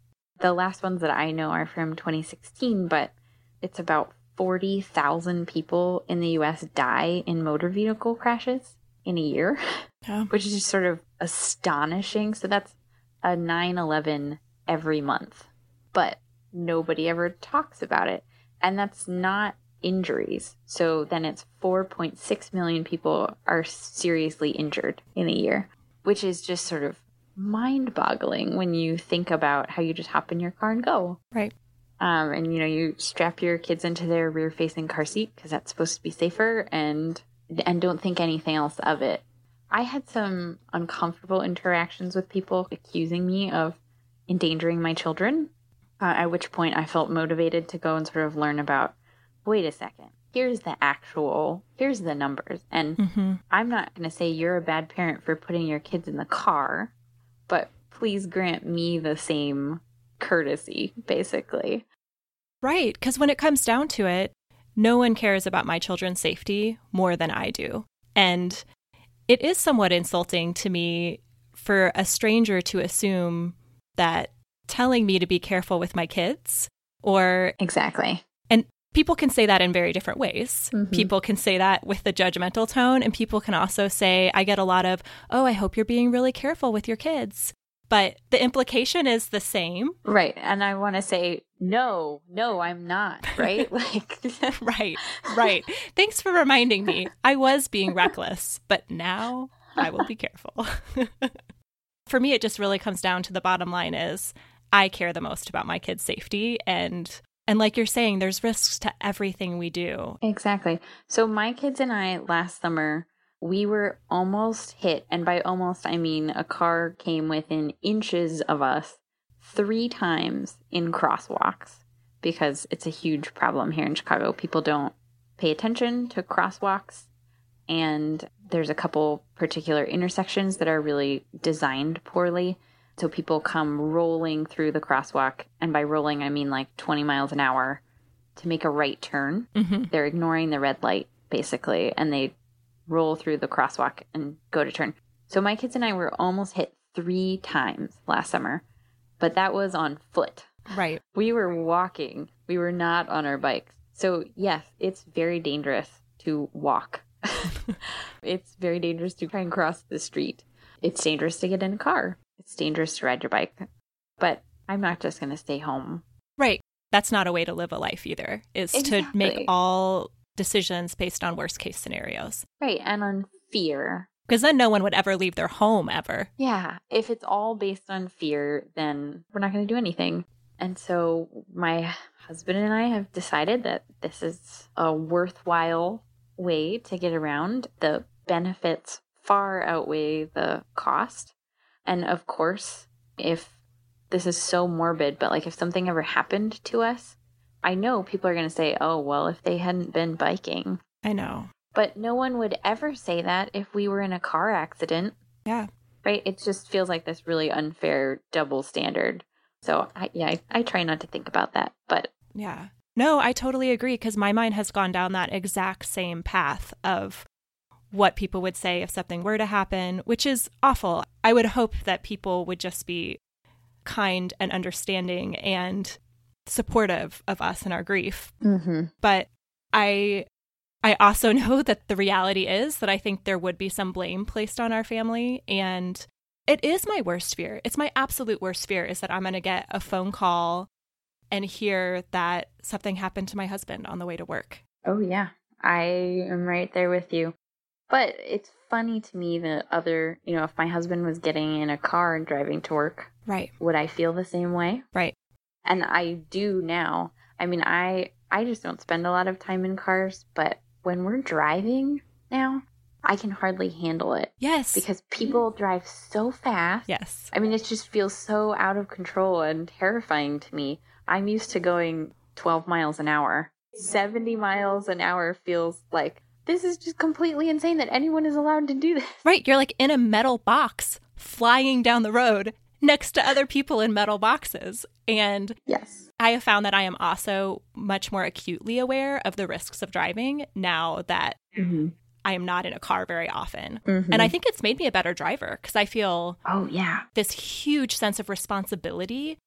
[SPEAKER 2] The last ones that I know are from 2016, but it's about 40,000 people in the US die in motor vehicle crashes in a year,
[SPEAKER 1] Yeah.
[SPEAKER 2] which is just sort of astonishing. So that's a 9 11 every month, but nobody ever talks about it. And that's not injuries. So then it's 4.6 million people are seriously injured in a year, which is just sort of mind boggling when you think about how you just hop in your car and go.
[SPEAKER 1] Right.
[SPEAKER 2] Um, and you know, you strap your kids into their rear facing car seat because that's supposed to be safer and and don't think anything else of it. I had some uncomfortable interactions with people accusing me of endangering my children, uh, at which point I felt motivated to go and sort of learn about wait a second, here's the actual, here's the numbers. And
[SPEAKER 1] Mm-hmm.
[SPEAKER 2] I'm not going to say you're a bad parent for putting your kids in the car, but please grant me the same courtesy, basically.
[SPEAKER 1] Right. Because when it comes down to it, no one cares about my children's safety more than I do. And it is somewhat insulting to me for a stranger to assume that telling me to be careful with my kids or
[SPEAKER 2] Exactly.
[SPEAKER 1] People can say that in very different ways.
[SPEAKER 2] Mhm.
[SPEAKER 1] People can say that with the judgmental tone, and people can also say, I get a lot of, oh, I hope you're being really careful with your kids. But the implication is the same.
[SPEAKER 2] Right. And I want to say, no, no, I'm not. Right. like,
[SPEAKER 1] right, right. Thanks for reminding me. I was being reckless, but now I will be careful. for me, it just really comes down to the bottom line is I care the most about my kids' safety. And And like you're saying, there's risks to everything we do.
[SPEAKER 2] Exactly. So my kids and I last summer, we were almost hit. And by almost, I mean a car came within inches of us three times in crosswalks because it's a huge problem here in Chicago. People don't pay attention to crosswalks. And there's a couple particular intersections that are really designed poorly. So people come rolling through the crosswalk. And by rolling, I mean like 20 miles an hour to make a right turn.
[SPEAKER 1] Mm-hmm.
[SPEAKER 2] They're ignoring the red light, basically, and they roll through the crosswalk and go to turn. So my kids and I were almost hit three times last summer, but that was on foot.
[SPEAKER 1] Right.
[SPEAKER 2] We were walking, we were not on our bikes. So, yes, it's very dangerous to walk. it's very dangerous to try and cross the street. It's dangerous to get in a car. It's dangerous to ride your bike. But I'm not just going to stay home.
[SPEAKER 1] Right. That's not a way to live a life either, is to make all decisions based on worst case scenarios.
[SPEAKER 2] Right. And on fear.
[SPEAKER 1] Because then no one would ever leave their home ever.
[SPEAKER 2] Yeah. If it's all based on fear, then we're not going to do anything. And so my husband and I have decided that this is a worthwhile way to get around. The benefits far outweigh the cost. And of course, if this is so morbid, but like if something ever happened to us, I know people are going to say, oh, well, if they hadn't been biking.
[SPEAKER 1] I know.
[SPEAKER 2] But no one would ever say that if we were in a car accident
[SPEAKER 1] Yeah.
[SPEAKER 2] right? It just feels like this really unfair double standard. So I, yeah, I, I try not to think about that, but
[SPEAKER 1] Yeah. No, I totally agree because my mind has gone down that exact same path of what people would say if something were to happen, which is awful. I would hope that people would just be kind and understanding and supportive of us and our grief.
[SPEAKER 2] mm-hmm.
[SPEAKER 1] But I I also know that the reality is that I think there would be some blame placed on our family and it is my worst fear. It's my absolute worst fear is that I'm going to get a phone call and hear that something happened to my husband on the way to work.
[SPEAKER 2] oh yeah, I am right there with you. But it's funny to me that other, you know, if my husband was getting in a car and driving to work,
[SPEAKER 1] Right.
[SPEAKER 2] would I feel the same way?
[SPEAKER 1] Right.
[SPEAKER 2] And I do now. I mean, I I just don't spend a lot of time in cars, but when we're driving now, I can hardly handle it
[SPEAKER 1] Yes.
[SPEAKER 2] because people drive so fast.
[SPEAKER 1] yes.
[SPEAKER 2] I mean, it just feels so out of control and terrifying to me. I'm used to going 12 miles an hour. 70 miles an hour feels like this is just completely insane that anyone is allowed to do this.
[SPEAKER 1] Right, you're like in a metal box flying down the road next to other people in metal boxes. And
[SPEAKER 2] Yes.
[SPEAKER 1] I have found that I am also much more acutely aware of the risks of driving now that
[SPEAKER 2] Mm-hmm.
[SPEAKER 1] I am not in a car very often. And I think it's made me a better driver because I feel
[SPEAKER 2] oh, yeah.
[SPEAKER 1] this huge sense of responsibility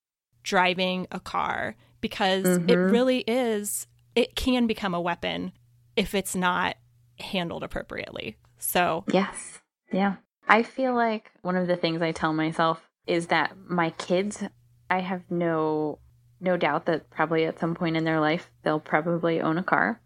[SPEAKER 1] driving a car because it
[SPEAKER 2] Mhm.
[SPEAKER 1] really is, it can become a weapon if it's not handled appropriately. So,
[SPEAKER 2] Yes. Yeah. I feel like one of the things I tell myself is that my kids, I have no no doubt that probably at some point in their life they'll probably own a car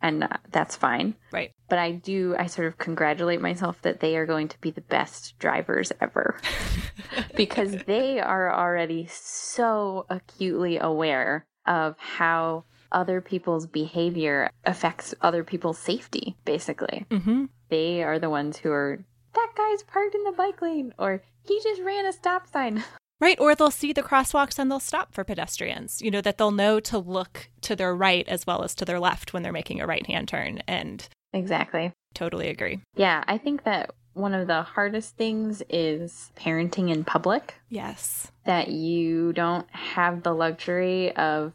[SPEAKER 2] and uh, that's fine.
[SPEAKER 1] right.
[SPEAKER 2] But I do I sort of congratulate myself that they are going to be the best drivers ever because they are already so acutely aware of how other people's behavior affects other people's safety basically
[SPEAKER 1] hmm
[SPEAKER 2] they are the ones who are that guy's parked in the bike lane or he just ran a stop sign.
[SPEAKER 1] Right. Or they'll see the crosswalks and they'll stop for pedestrians, you know, that they'll know to look to their right as well as to their left when they're making a right hand turn. And
[SPEAKER 2] Exactly.
[SPEAKER 1] totally agree.
[SPEAKER 2] Yeah, I think that one of the hardest things is parenting in public
[SPEAKER 1] Yes.
[SPEAKER 2] that you don't have the luxury of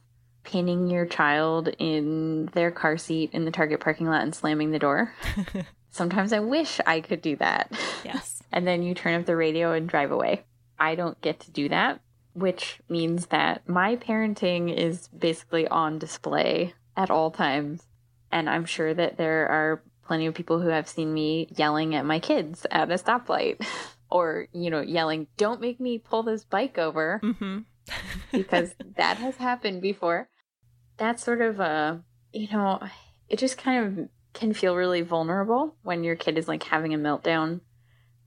[SPEAKER 2] pinning your child in their car seat in the Target parking lot and slamming the door. Sometimes I wish I could do that.
[SPEAKER 1] yes.
[SPEAKER 2] and then you turn up the radio and drive away. I don't get to do that, which means that my parenting is basically on display at all times. And I'm sure that there are plenty of people who have seen me yelling at my kids at a stoplight or, you know, yelling, don't make me pull this bike over
[SPEAKER 1] hmm
[SPEAKER 2] because that has happened before. That's sort of a, you know, it just kind of can feel really vulnerable when your kid is like having a meltdown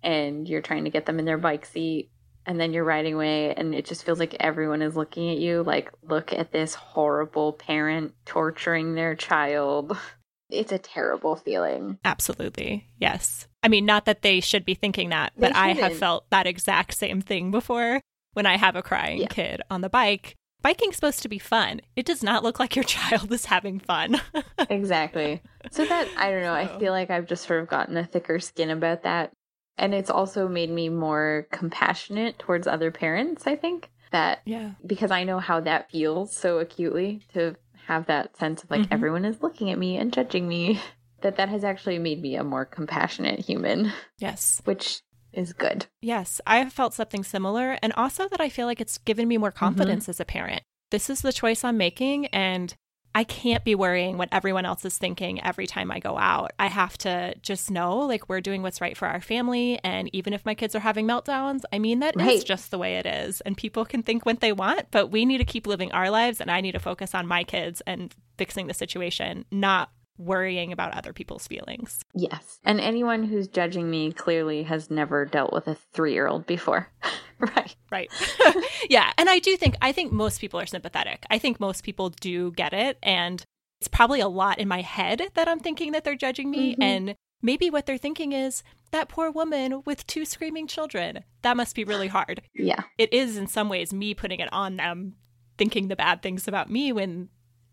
[SPEAKER 2] and you're trying to get them in their bike seat and then you're riding away and it just feels like everyone is looking at you like look at this horrible parent torturing their child it's a terrible feeling
[SPEAKER 1] Absolutely. Yes. I mean, not that they should be thinking that, but I have felt that exact same thing before when I have a crying
[SPEAKER 2] Yeah.
[SPEAKER 1] kid on the bike. Biking's supposed to be fun. It does not look like your child is having fun.
[SPEAKER 2] exactly so that i don't know i feel like i've just sort of gotten a thicker skin about that and it's also made me more compassionate towards other parents i think that
[SPEAKER 1] yeah.
[SPEAKER 2] because i know how that feels so acutely to have that sense of like
[SPEAKER 1] Mhm.
[SPEAKER 2] everyone is looking at me and judging me that that has actually made me a more compassionate human
[SPEAKER 1] Yes.
[SPEAKER 2] which is good
[SPEAKER 1] Yes. I have felt something similar. And also that I feel like it's given me more mm-hmm. confidence as a parent. This is the choice I'm making. And I can't be worrying what everyone else is thinking every time I go out. I have to just know like we're doing what's right for our family. And even if my kids are having meltdowns, I mean, that is
[SPEAKER 2] Right.
[SPEAKER 1] just the way it is. And people can think what they want, but we need to keep living our lives. And I need to focus on my kids and fixing the situation, not worrying about other people's feelings.
[SPEAKER 2] yes and anyone who's judging me clearly has never dealt with a three-year-old before right
[SPEAKER 1] Right. yeah. And I do think, I think most people are sympathetic. I think most people do get it. And it's probably a lot in my head that I'm thinking that they're judging me.
[SPEAKER 2] Mhm.
[SPEAKER 1] And maybe what they're thinking is that poor woman with two screaming children. That must be really hard.
[SPEAKER 2] yeah
[SPEAKER 1] It is, in some ways, me putting it on them, thinking the bad things about me when,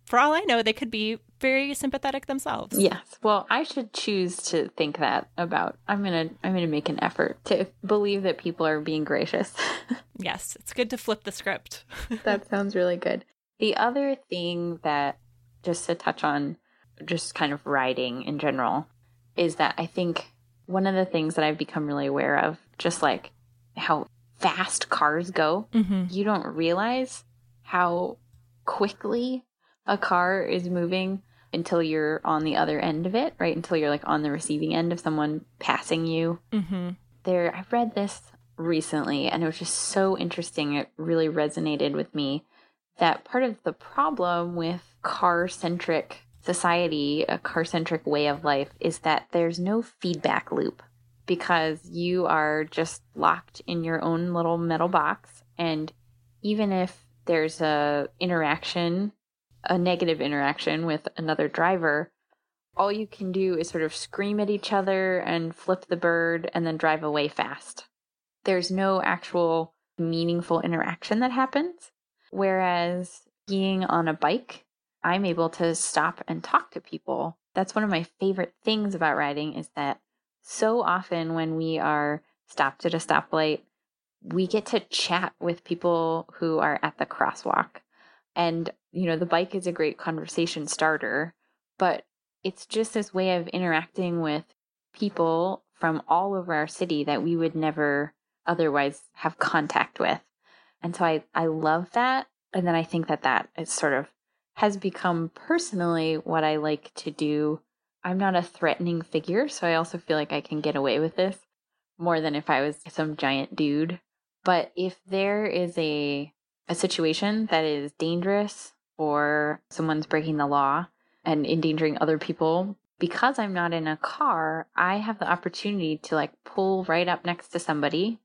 [SPEAKER 1] for all I know, they could be very sympathetic themselves.
[SPEAKER 2] Yes. Well, I should choose to think that about. I'm going to I'm going to make an effort to believe that people are being gracious.
[SPEAKER 1] Yes. It's good to flip the script.
[SPEAKER 2] that sounds really good. The other thing that just to touch on just kind of writing in general is that I think one of the things that I've become really aware of just like how fast cars go,
[SPEAKER 1] mm-hmm.
[SPEAKER 2] you don't realize how quickly a car is moving until you're on the other end of it, right? Until you're like on the receiving end of someone passing you.
[SPEAKER 1] Mm-hmm.
[SPEAKER 2] There, I read this recently and it was just so interesting. It really resonated with me that part of the problem with car centric society, a car centric way of life, is that there's no feedback loop because you are just locked in your own little metal box. And even if there's a interaction, a negative interaction with another driver, all you can do is sort of scream at each other and flip the bird and then drive away fast. There's no actual meaningful interaction that happens. Whereas being on a bike, I'm able to stop and talk to people. That's one of my favorite things about riding is that so often when we are stopped at a stoplight, we get to chat with people who are at the crosswalk. And, you know, the bike is a great conversation starter, but it's just this way of interacting with people from all over our city that we would never otherwise have contact with. And so I, I love that. And then I think that that is sort of has become personally what I like to do. I'm not a threatening figure, so I also feel like I can get away with this more than if I was some giant dude. But if there is a a situation that is dangerous or someone's breaking the law and endangering other people, because I'm not in a car, I have the opportunity to like pull right up next to somebody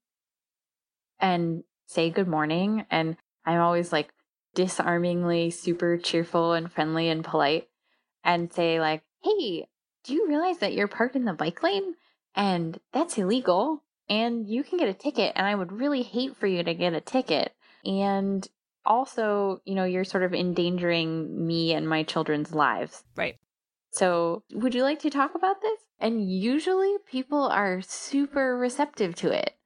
[SPEAKER 2] and say good morning. And I'm always like disarmingly super cheerful and friendly and polite and say, like, hey, do you realize that you're parked in the bike lane? And that's illegal. And you can get a ticket. And I would really hate for you to get a ticket. And also, you know, you're sort of endangering me and my children's lives.
[SPEAKER 1] Right.
[SPEAKER 2] So, would you like to talk about this? And usually people are super receptive to it.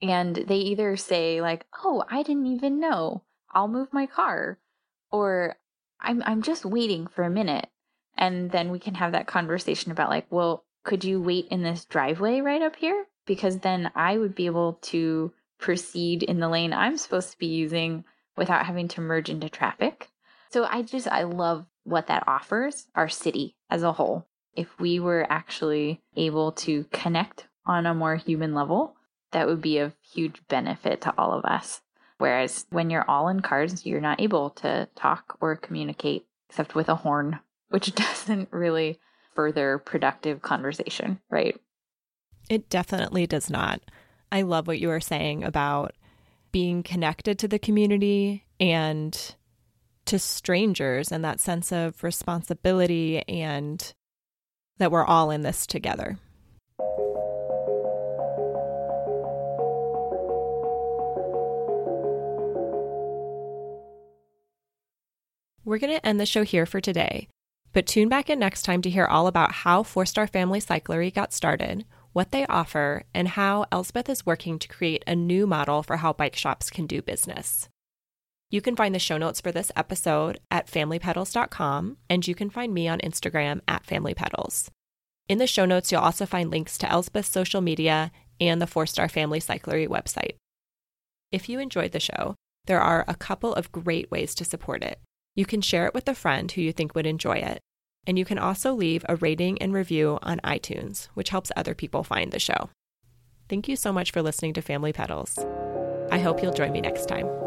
[SPEAKER 2] And they either say like, "Oh, I didn't even know. I'll move my car." Or I'm I'm just waiting for a minute. And then we can have that conversation about like, "Well, could you wait in this driveway right up here?" Because then I would be able to proceed in the lane I'm supposed to be using without having to merge into traffic. So I just I love what that offers our city as a whole. If we were actually able to connect on a more human level, that would be of huge benefit to all of us. Whereas when you're all in cars, you're not able to talk or communicate except with a horn, which doesn't really further productive conversation, right?
[SPEAKER 1] It definitely does not. I love what you were saying about being connected to the community and to strangers and that sense of responsibility and that we're all in this together. We're going to end the show here for today, but tune back in next time to hear all about how Four Star Family Cyclery got started, what they offer, and how Elsbeth is working to create a new model for how bike shops can do business. You can find the show notes for this episode at familypedals.com, and you can find me on Instagram at familypedals. In the show notes, you'll also find links to Elsbeth's social media and the Four Star Family Cyclery website. If you enjoyed the show, there are a couple of great ways to support it. You can share it with a friend who you think would enjoy it. And you can also leave a rating and review on iTunes, which helps other people find the show. Thank you so much for listening to Family Pedals. I hope you'll join me next time.